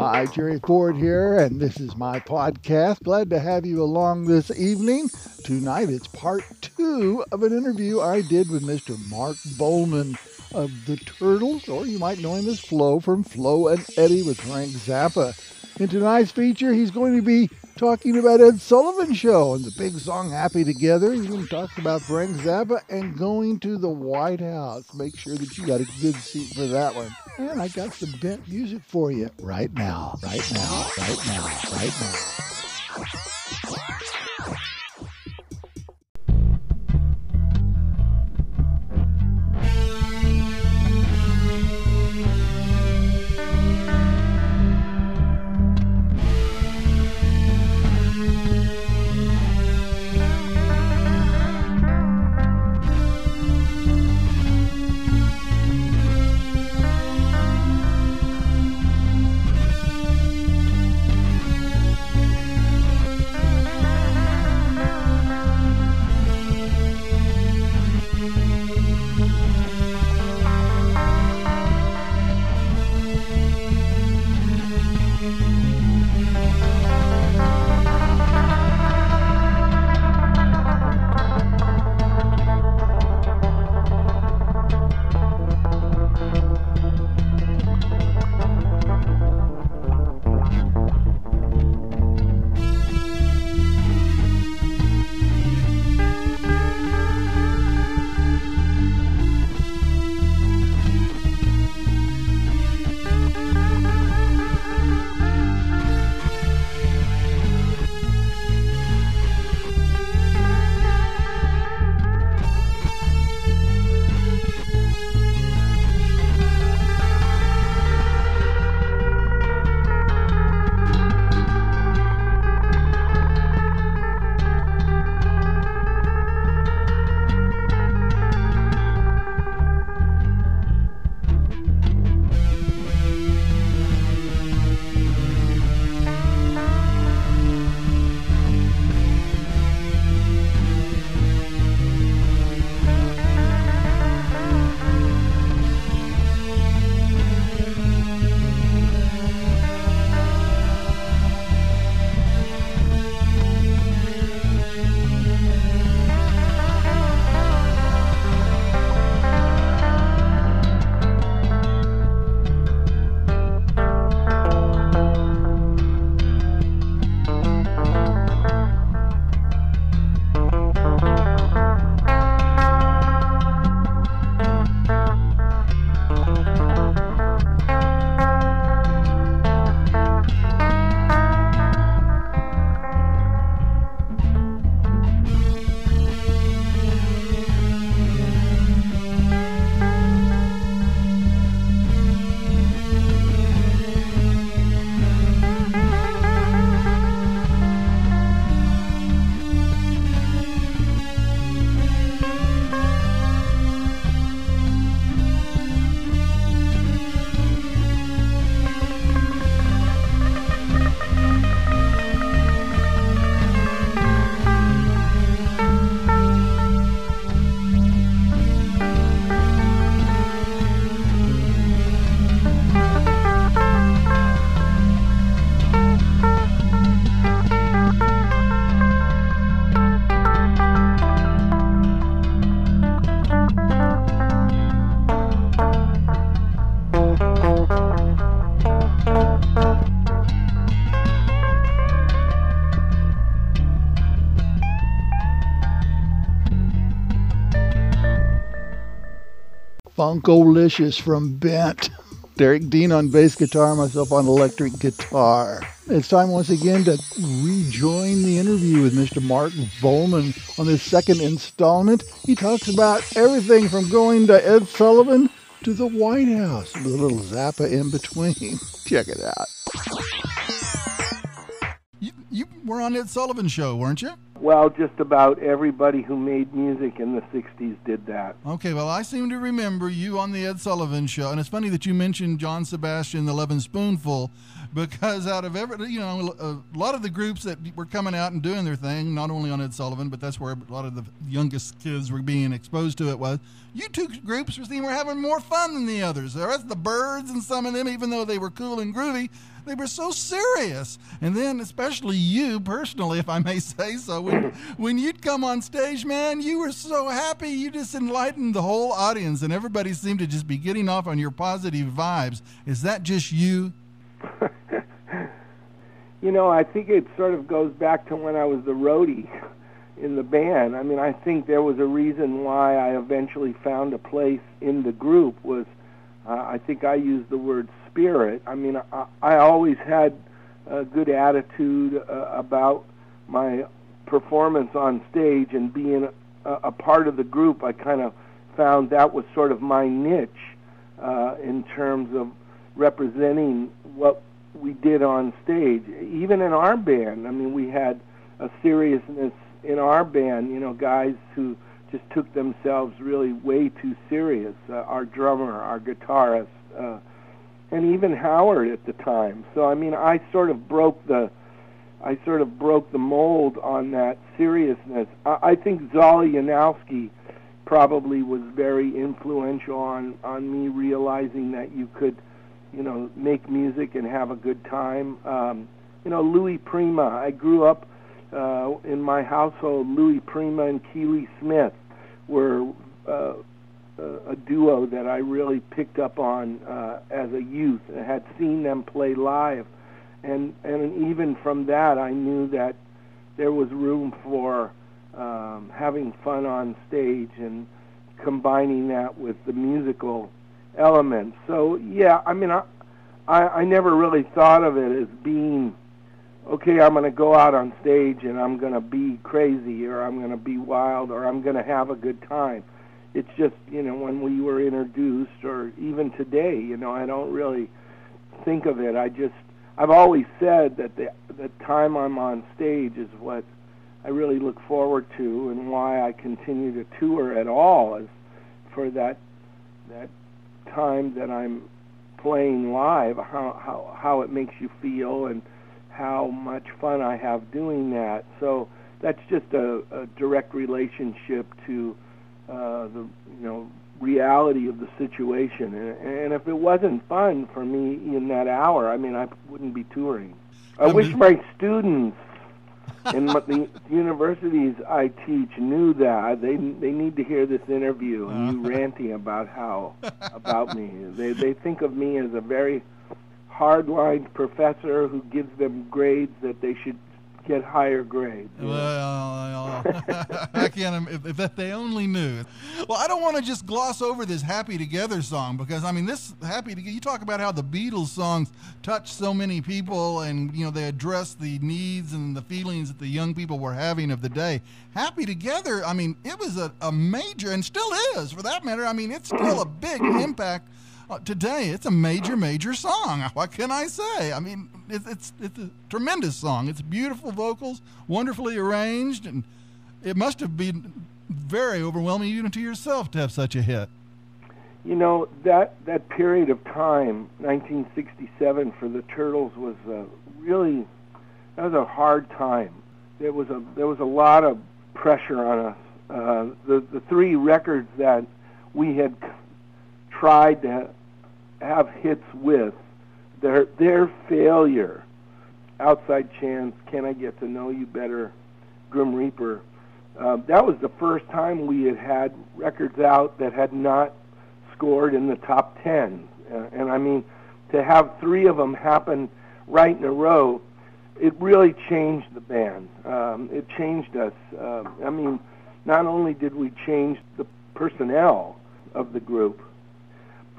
Hi, Jerry Ford here, and this is my podcast. Glad to have you along this evening. Tonight it's part two of an interview I did with Mr. Mark Volman of the Turtles, or you might know him as Flo from Flo and Eddie with Frank Zappa. In tonight's feature, he's going to be talking about Ed Sullivan Show and the big song Happy Together. He's going to talk about Frank Zappa and going to the White House. Make sure that you got a good seat for that one. And I got some bent music for you right now, right now, right now, right now. Funkolicious from Bent. Derek Dean on bass guitar, myself on electric guitar. It's time once again to rejoin the interview with Mr. Mark Volman on this second installment. He talks about everything from going to Ed Sullivan to the White House with a little Zappa in between. Check it out. You, you were on Ed Sullivan show, weren't you? Well, just about everybody who made music in the 60s did that. Okay, well, I seem to remember you on the Ed Sullivan show, and it's funny that you mentioned John Sebastian, the Lovin' Spoonful, because out of every, you know, a lot of the groups that were coming out and doing their thing, not only on Ed Sullivan, but that's where a lot of the youngest kids were being exposed to it was, you two groups were, seen were having more fun than the others. The rest of the Byrds and some of them, even though they were cool and groovy, they were so serious. And then, especially you personally, if I may say so, when, when you'd come on stage, man, you were so happy. You just enlightened the whole audience, and everybody seemed to just be getting off on your positive vibes. Is that just you? you know, I think it sort of goes back to when I was the roadie in the band. I mean, I think there was a reason why I eventually found a place in the group was uh, I think I used the word spirit. I mean, I, I always had a good attitude uh, about my performance on stage and being a, a part of the group. I kind of found that was sort of my niche uh, in terms of representing what we did on stage. Even in our band, I mean, we had a seriousness in our band. You know, guys who just took themselves really way too serious. Uh, our drummer, our guitarist. Uh, and even Howard at the time. So I mean, I sort of broke the, I sort of broke the mold on that seriousness. I, I think Zolly Yanovsky probably was very influential on on me realizing that you could, you know, make music and have a good time. Um, you know, Louis Prima. I grew up uh, in my household. Louis Prima and Keely Smith were uh, a, duo that I really picked up on uh, as a youth. I had seen them play live, and and even from that, I knew that there was room for um, having fun on stage and combining that with the musical elements. So yeah, I mean, I I, I never really thought of it as being okay. I'm going to go out on stage and I'm going to be crazy, or I'm going to be wild, or I'm going to have a good time it's just you know when we were introduced or even today you know i don't really think of it i just i've always said that the the time i'm on stage is what i really look forward to and why i continue to tour at all is for that that time that i'm playing live how how how it makes you feel and how much fun i have doing that so that's just a, a direct relationship to uh, the you know reality of the situation. And, and if it wasn't fun for me in that hour, I mean, I wouldn't be touring. I, I wish mean... my students in the universities I teach knew that. They they need to hear this interview. And you uh-huh. ranting about how about me. They they think of me as a very hard-lined professor who gives them grades that they should get higher grades. Well, I can't. If, if they only knew. Well, I don't want to just gloss over this "Happy Together" song because I mean, this "Happy Together." You talk about how the Beatles songs touch so many people, and you know they address the needs and the feelings that the young people were having of the day. "Happy Together." I mean, it was a, a major, and still is, for that matter. I mean, it's still a big impact today it's a major, major song. What can I say? I mean, it's, it's, it's a tremendous song. It's beautiful vocals, wonderfully arranged, and it must have been very overwhelming even to yourself to have such a hit. You know that that period of time, 1967, for the Turtles was uh, really that was a hard time. There was a there was a lot of pressure on us. Uh, the the three records that we had tried to have hits with their their failure. Outside chance, can I get to know you better? Grim Reaper. Uh, that was the first time we had had records out that had not scored in the top ten, uh, and I mean to have three of them happen right in a row, it really changed the band. Um, it changed us. Uh, I mean, not only did we change the personnel of the group,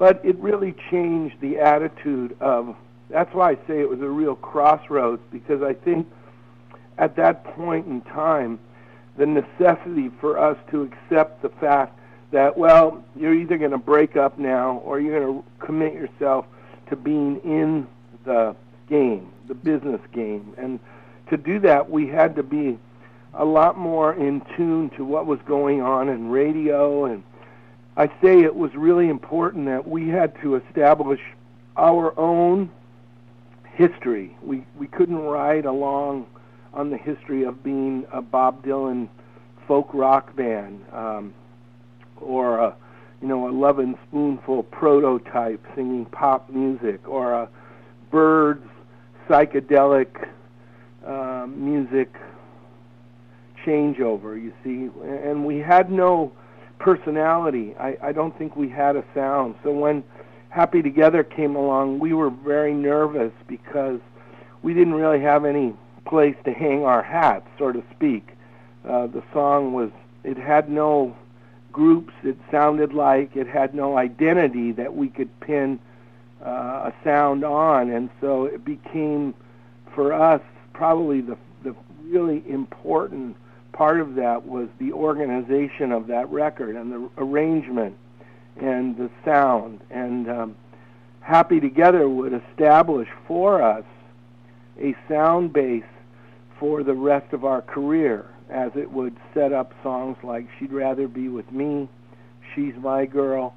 but it really changed the attitude of. That's why I say it was a real crossroads because I think at that point in time, the necessity for us to accept the fact that well, you're either going to break up now or you're going to commit yourself to being in the game, the business game, and to do that, we had to be a lot more in tune to what was going on in radio and I say it was really important that we had to establish our own history. We we couldn't ride along on the history of being a Bob Dylan folk rock band um, or a you know a Lovin' Spoonful prototype singing pop music or a Byrds psychedelic uh, music changeover. You see, and we had no personality. I, I don't think we had a sound. So when Happy Together came along, we were very nervous because we didn't really have any place to hang our hats, so to speak. Uh, the song was, it had no groups it sounded like, it had no identity that we could pin uh, a sound on, and so it became, for us, probably the, the really important part of that was the organization of that record and the arrangement and the sound. And um, Happy Together would establish for us a sound base for the rest of our career, as it would set up songs like She'd Rather Be With Me, She's My Girl,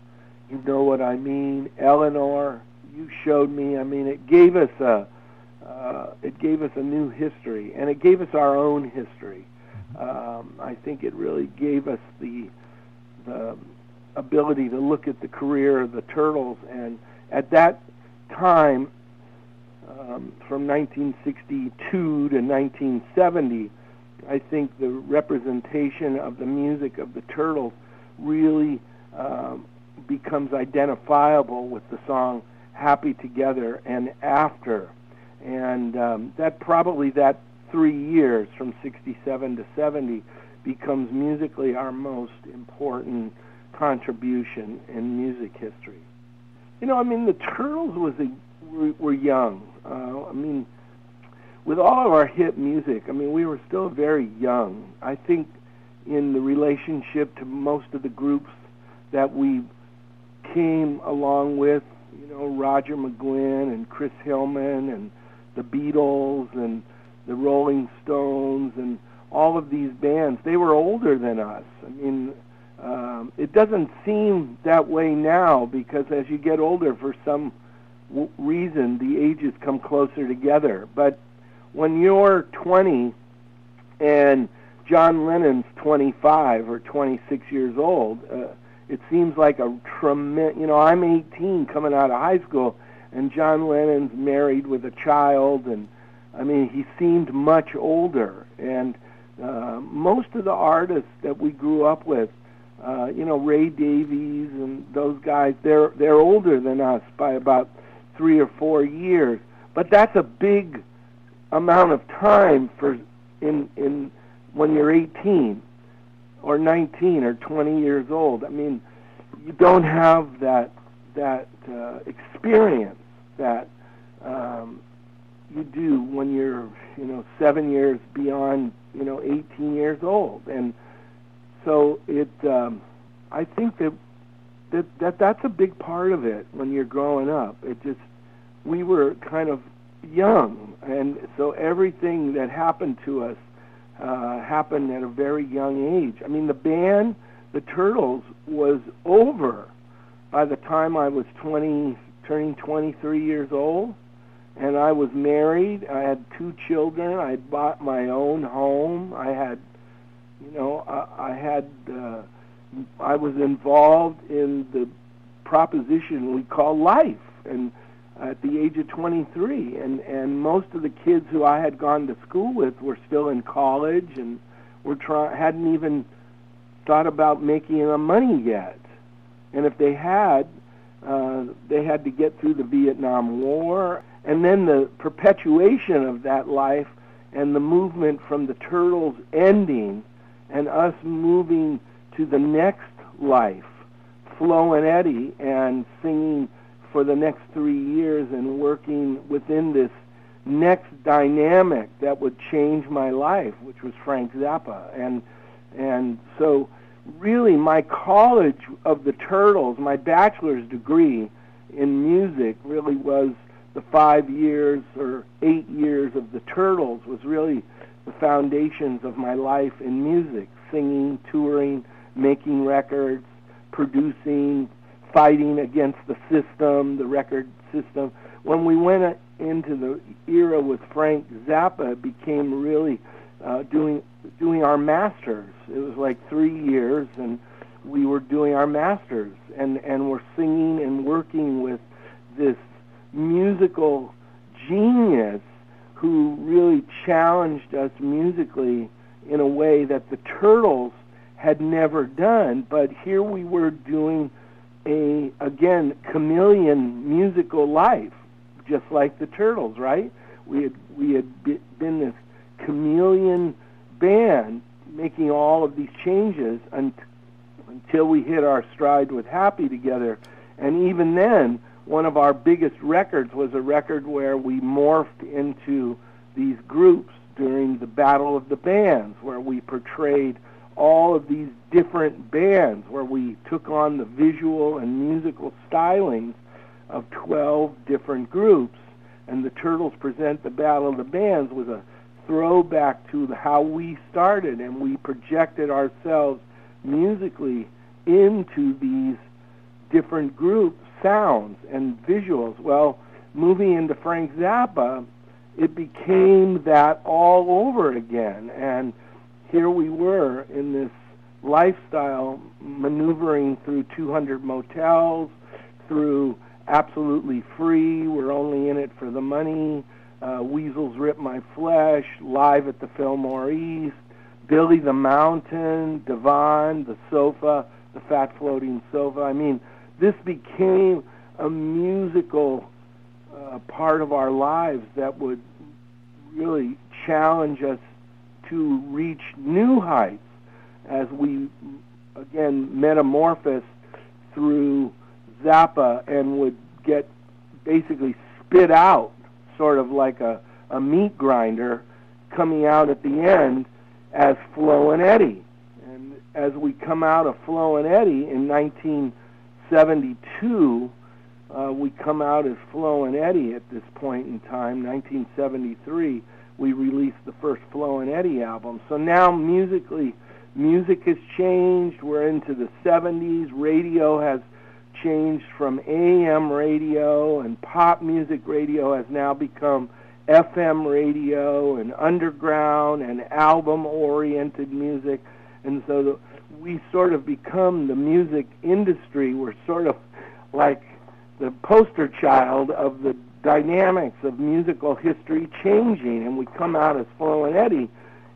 You Know What I Mean, Eleanor, You Showed Me. I mean, it gave us a uh, it gave us a new history, and it gave us our own history. Um, I think it really gave us the the ability to look at the career of the Turtles, and at that time, um, from 1962 to 1970, I think the representation of the music of the Turtles really um, becomes identifiable with the song "Happy Together" and "After," and um, that probably that three years from 67 to 70 becomes musically our most important contribution in music history. You know, I mean, the Turtles was a, were, were young. Uh, I mean, with all of our hit music, I mean, we were still very young. I think in the relationship to most of the groups that we came along with, you know, Roger McGuinn and Chris Hillman and the Beatles and the Rolling Stones and all of these bands, they were older than us. I mean, um, it doesn't seem that way now because as you get older, for some w- reason, the ages come closer together. But when you're 20 and John Lennon's 25 or 26 years old, uh, it seems like a tremendous. You know, I'm 18 coming out of high school, and John Lennon's married with a child, and I mean, he seemed much older, and uh, most of the artists that we grew up with, uh, you know, Ray Davies and those guys, they're they're older than us by about three or four years. But that's a big amount of time for in in when you're 18 or 19 or 20 years old. I mean, you don't have that that uh, experience that um, you do when you're you know seven years beyond you know 18 years old. And so it um i think that that that that's a big part of it when you're growing up. It just we were kind of young. And so everything that happened to us uh happened at a very young age. I mean the band the turtles was over by the time i was 20 turning 23 years old and I was married. I had two children. I bought my own home. I had, you know, I, I had, uh, I was involved in the proposition we call life, and at the age of 23, and and most of the kids who I had gone to school with were still in college and were trying hadn't even thought about making enough money yet, and if they had, uh, they had to get through the Vietnam War and then the perpetuation of that life and the movement from the turtles ending and us moving to the next life, Flo and Eddie, and singing for the next three years and working within this next dynamic that would change my life, which was Frank Zappa. And and so really my college of the Turtles, my bachelor's degree in music really was the five years or eight years of the Turtles was really the foundations of my life in music, singing, touring, making records, producing, fighting against the system, the record system. When we went into the era with Frank Zappa, it became really uh, doing doing our masters. It was like three years, and we were doing our masters, and and we're singing and working with this musical genius who really challenged us musically in a way that the Turtles had never done. But here we were doing a again chameleon musical life, just like the Turtles, right? We had we had been this chameleon band making all of these changes until we hit our stride with Happy together. And even then, one of our biggest records was a record where we morphed into these groups during the Battle of the Bands, where we portrayed all of these different bands, where we took on the visual and musical stylings of 12 different groups. And the Turtles present the Battle of the Bands was a throwback to how we started, and we projected ourselves musically into these different group sounds and visuals. Well, moving into Frank Zappa, it became that all over again. And here we were in this lifestyle maneuvering through 200 motels, through absolutely free, we're only in it for the money, uh, Weasels Rip My Flesh, live at the Fillmore East, Billy the Mountain, Divan, the sofa, the fat floating sofa. I mean, this became a musical uh, part of our lives that would really challenge us to reach new heights as we again metamorphose through Zappa and would get basically spit out sort of like a, a meat grinder coming out at the end as Flo and Eddie. And as we come out of Flo and Eddie in 1972, uh, we come out as Flo and Eddie at this point in time, 1973. We released the first Flo and Eddie album. So now musically, music has changed. We're into the 70s. Radio has changed from AM radio and pop music radio has now become FM radio and underground and album oriented music. And so the, we sort of become the music industry. We're sort of like the poster child of the dynamics of musical history changing. And we come out as Flo and Eddie.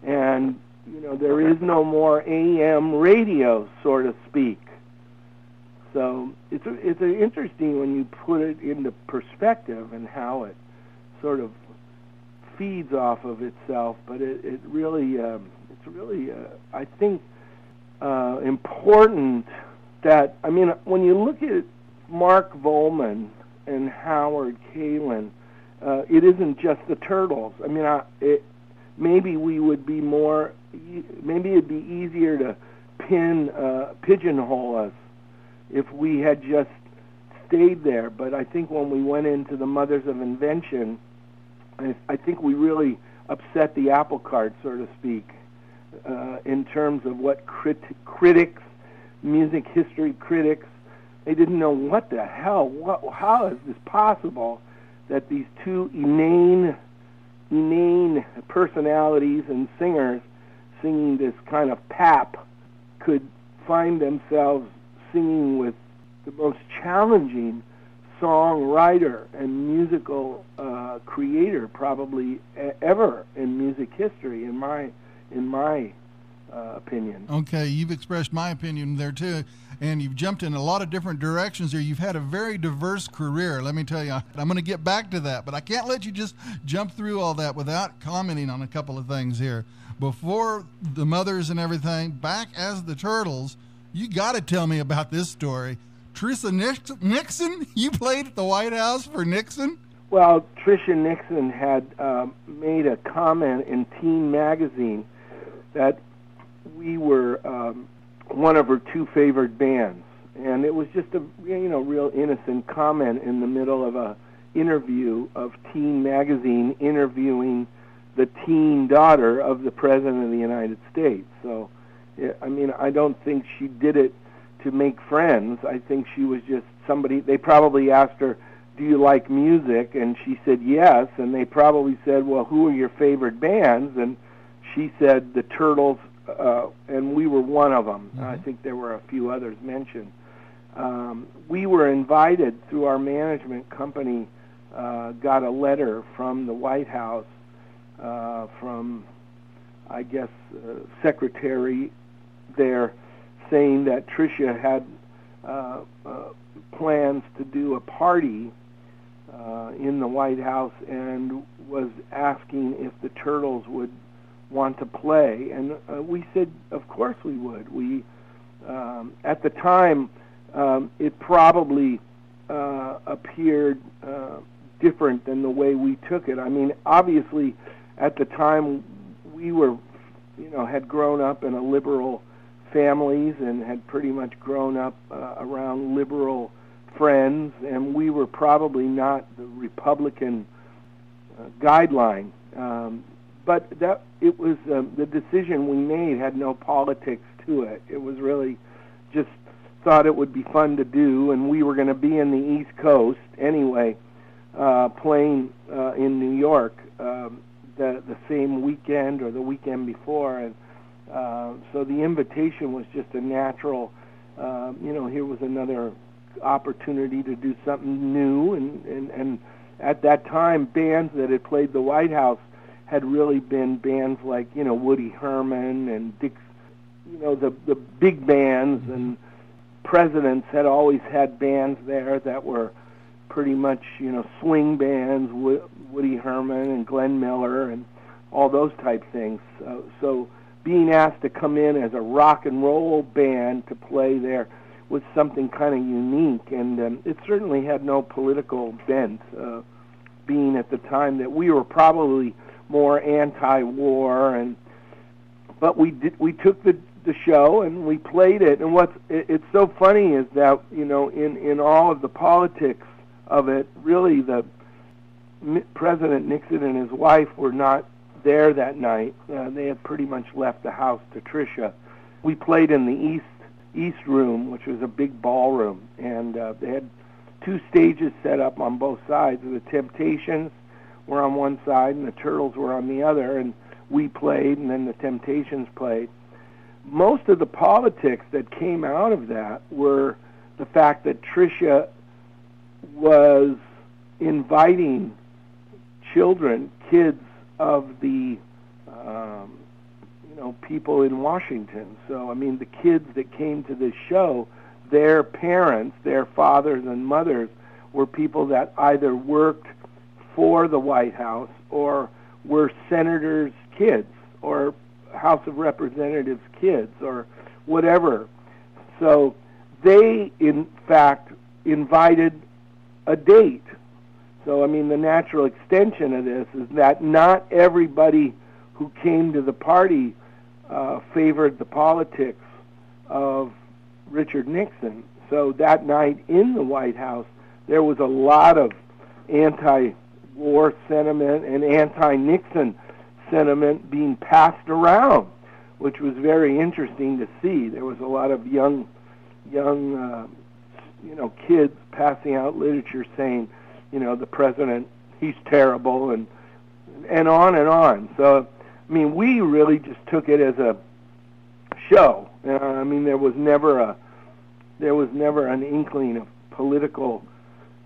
And, you know, there is no more AM radio, so to speak. So it's a, it's a interesting when you put it into perspective and how it sort of feeds off of itself. But it, it really um, it's really uh, I think uh, important that I mean when you look at Mark Volman and Howard Kaylan, uh, it isn't just the turtles. I mean, I, it, maybe we would be more, maybe it'd be easier to pin uh, pigeonhole us if we had just stayed there. But I think when we went into the Mothers of Invention, I think we really upset the apple cart, so to speak, uh, in terms of what crit- critics, music history critics, they didn't know what the hell, what, how is this possible that these two inane, inane personalities and singers singing this kind of pap could find themselves singing with the most challenging songwriter and musical uh, creator probably ever in music history in my in my uh, opinion. Okay, you've expressed my opinion there too, and you've jumped in a lot of different directions there. You've had a very diverse career. Let me tell you, I'm going to get back to that, but I can't let you just jump through all that without commenting on a couple of things here. Before the mothers and everything, back as the Turtles you got to tell me about this story. Tricia Nixon, you played at the White House for Nixon? Well, Tricia Nixon had uh, made a comment in Teen Magazine that we were um, one of her two favorite bands, and it was just a you know real innocent comment in the middle of a interview of Teen Magazine interviewing the teen daughter of the president of the United States. So, I mean, I don't think she did it to make friends. I think she was just somebody. They probably asked her, "Do you like music?" and she said yes. And they probably said, "Well, who are your favorite bands?" and she said the Turtles, uh, and we were one of them. Mm-hmm. I think there were a few others mentioned. Um, we were invited through our management company. Uh, got a letter from the White House uh, from, I guess, uh, secretary there saying that Tricia had uh, uh, plans to do a party uh, in the White House and was asking if the Turtles would want to play, and uh, we said, of course we would. We um, at the time um, it probably uh, appeared uh, different than the way we took it. I mean, obviously, at the time we were, you know, had grown up in a liberal families and had pretty much grown up uh, around liberal friends, and we were probably not the Republican uh, guideline. Um, but that it was um, the decision we made had no politics to it. It was really just thought it would be fun to do, and we were going to be in the East Coast anyway, uh, playing uh, in New York um, the the same weekend or the weekend before, and uh, so the invitation was just a natural. Uh, you know, here was another opportunity to do something new, and and and at that time, bands that had played the White House had really been bands like you know Woody Herman and Dick, you know the the big bands and presidents had always had bands there that were pretty much you know swing bands, Woody Herman and Glenn Miller and all those type things. Uh, so being asked to come in as a rock and roll band to play there was something kind of unique, and um, it certainly had no political bent. Uh, being at the time that we were probably more anti-war, and but we did we took the the show and we played it. And what's it, it's so funny is that you know in in all of the politics of it, really the President Nixon and his wife were not there that night. Uh, they had pretty much left the house to Tricia. We played in the east east room, which was a big ballroom, and uh, they had two stages set up on both sides. Of the Temptations were on one side, and the Turtles were on the other, and we played, and then the Temptations played. Most of the politics that came out of that were the fact that Tricia was inviting children, kids of the um, you know people in Washington. So I mean, the kids that came to this show, their parents, their fathers and mothers, were people that either worked for the White House or were senators' kids or House of Representatives' kids or whatever. So they, in fact, invited a date so, I mean, the natural extension of this is that not everybody who came to the party uh, favored the politics of Richard Nixon. So that night in the White House, there was a lot of anti-war sentiment and anti-Nixon sentiment being passed around, which was very interesting to see. There was a lot of young, young, uh, you know, kids passing out literature saying you know, the president, he's terrible, and and on and on. So, I mean, we really just took it as a show. Uh, I mean, there was never a there was never an inkling of political.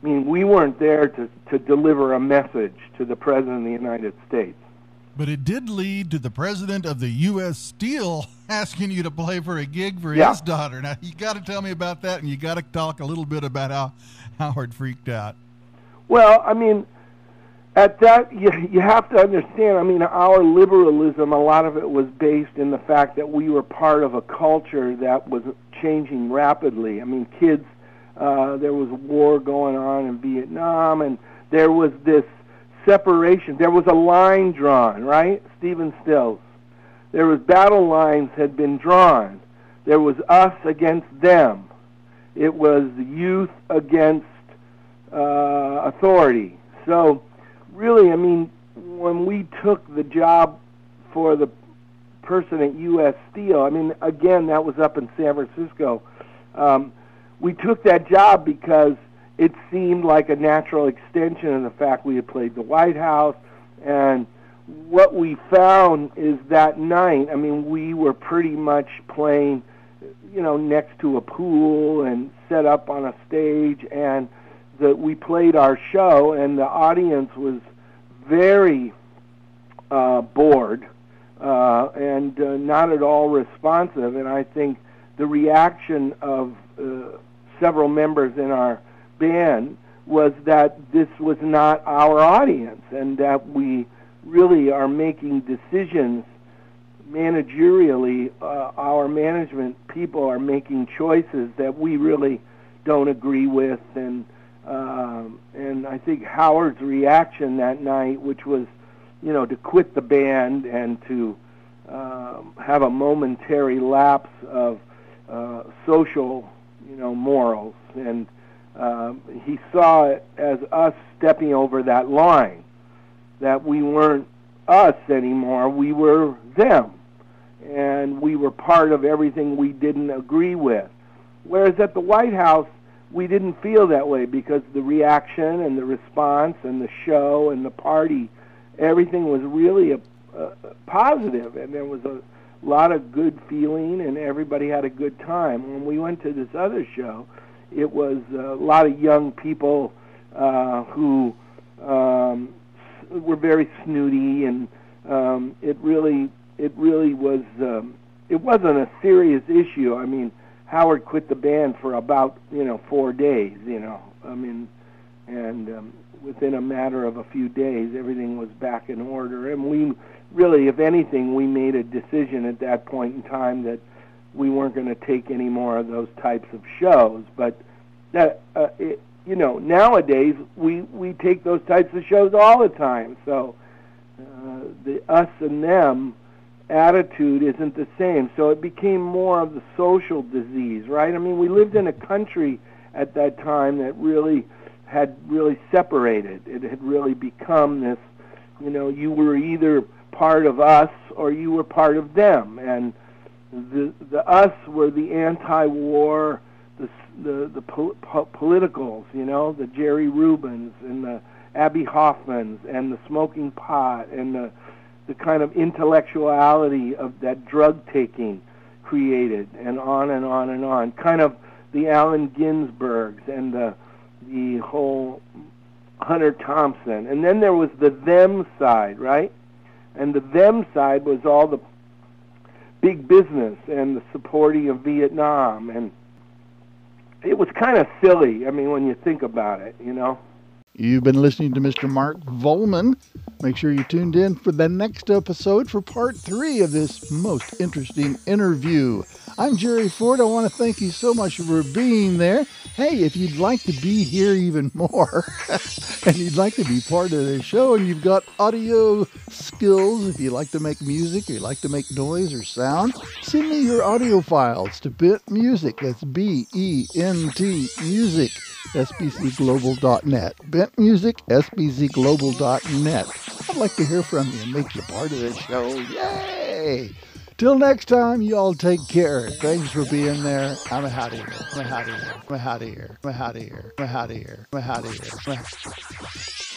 I mean, we weren't there to to deliver a message to the president of the United States. But it did lead to the president of the U.S. Steel asking you to play for a gig for yeah. his daughter. Now, you got to tell me about that, and you got to talk a little bit about how Howard freaked out. Well, I mean, at that you you have to understand. I mean, our liberalism, a lot of it was based in the fact that we were part of a culture that was changing rapidly. I mean, kids. Uh, there was war going on in Vietnam, and there was this separation. There was a line drawn, right? Stephen Stills. There was battle lines had been drawn. There was us against them. It was youth against uh, authority. So, really, I mean, when we took the job for the person at U.S. Steel, I mean, again, that was up in San Francisco. Um, we took that job because it seemed like a natural extension of the fact we had played the White House. And what we found is that night, I mean, we were pretty much playing, you know, next to a pool and set up on a stage. And that we played our show, and the audience was very uh, bored uh, and uh, not at all responsive. And I think the reaction of uh, several members in our band was that this was not our audience and that we really are making decisions managerially. Uh, our management people are making choices that we really don't agree with and um, and I think Howard's reaction that night, which was, you know, to quit the band and to um, have a momentary lapse of uh, social, you know, morals, and um, he saw it as us stepping over that line, that we weren't us anymore, we were them, and we were part of everything we didn't agree with. Whereas at the White House, we didn't feel that way because the reaction and the response and the show and the party, everything was really a, a, a positive, and there was a lot of good feeling, and everybody had a good time. When we went to this other show, it was a lot of young people uh, who um, were very snooty, and um, it really, it really was. Um, it wasn't a serious issue. I mean Howard quit the band for about you know four days. You know, I mean, and um, within a matter of a few days, everything was back in order. And we really, if anything, we made a decision at that point in time that we weren't going to take any more of those types of shows. But that, uh, it, you know, nowadays we we take those types of shows all the time. So uh, the us and them attitude isn't the same. So it became more of the social disease, right? I mean, we lived in a country at that time that really had really separated. It had really become this, you know, you were either part of us or you were part of them, and the the us were the anti-war, the the the po- po- politicals, you know, the Jerry Rubins and the Abbie Hoffmans and the smoking pot and the the kind of intellectuality of that drug taking created, and on and on and on. Kind of the Allen Ginsbergs and the the whole Hunter Thompson, and then there was the them side, right? And the them side was all the big business and the supporting of Vietnam, and it was kind of silly. I mean, when you think about it, you know. You've been listening to Mr. Mark Volman. Make sure you tuned in for the next episode for part three of this most interesting interview. I'm Jerry Ford. I want to thank you so much for being there. Hey, if you'd like to be here even more and you'd like to be part of the show and you've got audio skills, if you like to make music or you like to make noise or sound, send me your audio files to Bent Music. That's B E N T Music sbcglobal.net. Bent Music, sbcglobal.net. I'd like to hear from you and make you part of this show. Yay! Till next time, you all take care. Thanks for being there. I'm out of here. I'm out of here. I'm out of here. I'm out of here. I'm out of here. I'm out of here.